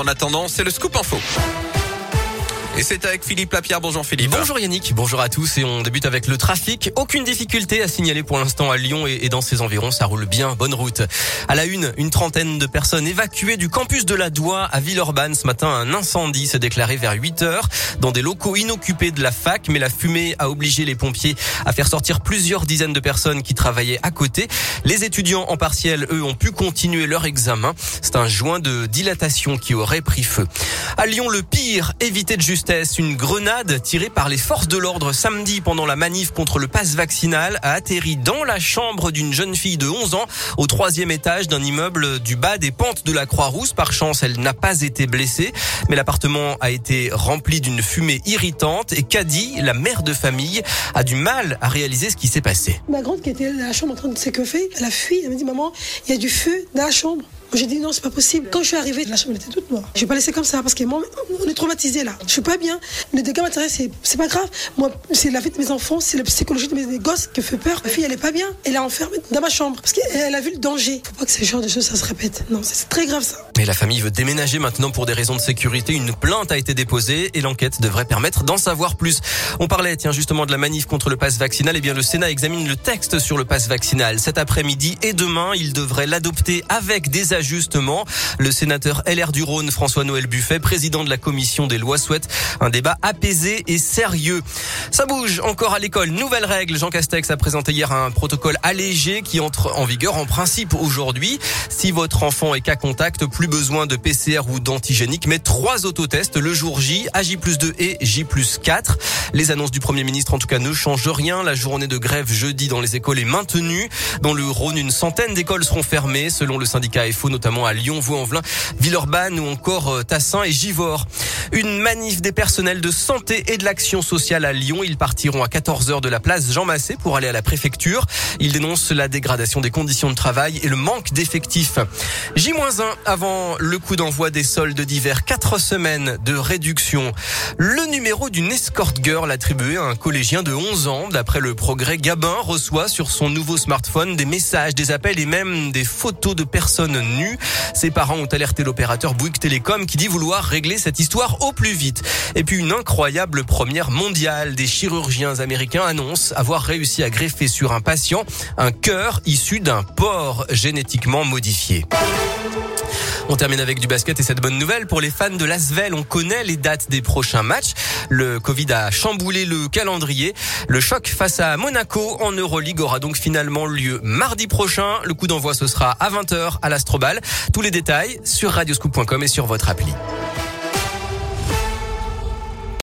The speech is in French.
En attendant, c'est le scoop info. Et c'est avec Philippe Lapierre. Bonjour Philippe. Bonjour Yannick, bonjour à tous et on débute avec le trafic. Aucune difficulté à signaler pour l'instant à Lyon et dans ses environs, ça roule bien, bonne route. À la une, une trentaine de personnes évacuées du campus de la Doua à Villeurbanne. Ce matin, un incendie s'est déclaré vers 8 heures dans des locaux inoccupés de la fac, mais la fumée a obligé les pompiers à faire sortir plusieurs dizaines de personnes qui travaillaient à côté. Les étudiants en partiel, eux, ont pu continuer leur examen. C'est un joint de dilatation qui aurait pris feu. À Lyon, le pire, éviter de justesse une grenade tirée par les forces de l'ordre samedi pendant la manif contre le pass vaccinal a atterri dans la chambre d'une jeune fille de 11 ans au troisième étage d'un immeuble du bas des pentes de la Croix-Rousse. Par chance, elle n'a pas été blessée, mais l'appartement a été rempli d'une fumée irritante et Kadi, la mère de famille, a du mal à réaliser ce qui s'est passé. Ma grande qui était dans la chambre en train de s'écoeuffer, elle a fui, elle m'a dit maman, il y a du feu dans la chambre. J'ai dit non, c'est pas possible. Quand je suis arrivée, la chambre était toute noire. Je vais pas laisser comme ça parce que moi, on est traumatisé là. Je suis pas bien. Les dégâts matériels, c'est, pas grave. Moi, c'est la vie de mes enfants, c'est la psychologie de mes gosses qui fait peur. Ma fille, elle est pas bien. Elle est enfermée dans ma chambre parce qu'elle a vu le danger. Faut pas que ce genre de choses, ça se répète. Non, c'est très grave ça. Et la famille veut déménager maintenant pour des raisons de sécurité. Une plainte a été déposée et l'enquête devrait permettre d'en savoir plus. On parlait, tiens, justement de la manif contre le pass vaccinal. Eh bien, le Sénat examine le texte sur le pass vaccinal. Cet après-midi et demain, il devrait l'adopter avec des ajustements. Le sénateur LR du Rhône, François-Noël Buffet, président de la commission des lois, souhaite un débat apaisé et sérieux. Ça bouge encore à l'école. Nouvelle règle. Jean Castex a présenté hier un protocole allégé qui entre en vigueur en principe aujourd'hui. Si votre enfant est cas contact, plus besoin de PCR ou d'antigénique, mais trois autotests le jour J, à J plus 2 et J plus 4. Les annonces du Premier ministre, en tout cas, ne changent rien. La journée de grève jeudi dans les écoles est maintenue. Dans le Rhône, une centaine d'écoles seront fermées, selon le syndicat FO, notamment à Lyon, Vaux-en-Velin, Villeurbanne ou encore euh, Tassin et Givors. Une manif des personnels de santé et de l'action sociale à Lyon. Ils partiront à 14h de la place Jean Massé pour aller à la préfecture. Ils dénoncent la dégradation des conditions de travail et le manque d'effectifs. J-1 avant le coup d'envoi des soldes d'hiver. Quatre semaines de réduction. Le numéro d'une escort girl attribué à un collégien de 11 ans. D'après le progrès, Gabin reçoit sur son nouveau smartphone des messages, des appels et même des photos de personnes nues. Ses parents ont alerté l'opérateur Bouygues Télécom qui dit vouloir régler cette histoire au plus vite. Et puis une incroyable première mondiale. Des chirurgiens américains annoncent avoir réussi à greffer sur un patient un cœur issu d'un porc génétiquement modifié. On termine avec du basket et cette bonne nouvelle pour les fans de l'Asvel. On connaît les dates des prochains matchs. Le Covid a chamboulé le calendrier. Le choc face à Monaco en Euroleague aura donc finalement lieu mardi prochain. Le coup d'envoi ce sera à 20h à l'Astrobal. Tous les détails sur radioscoop.com et sur votre appli.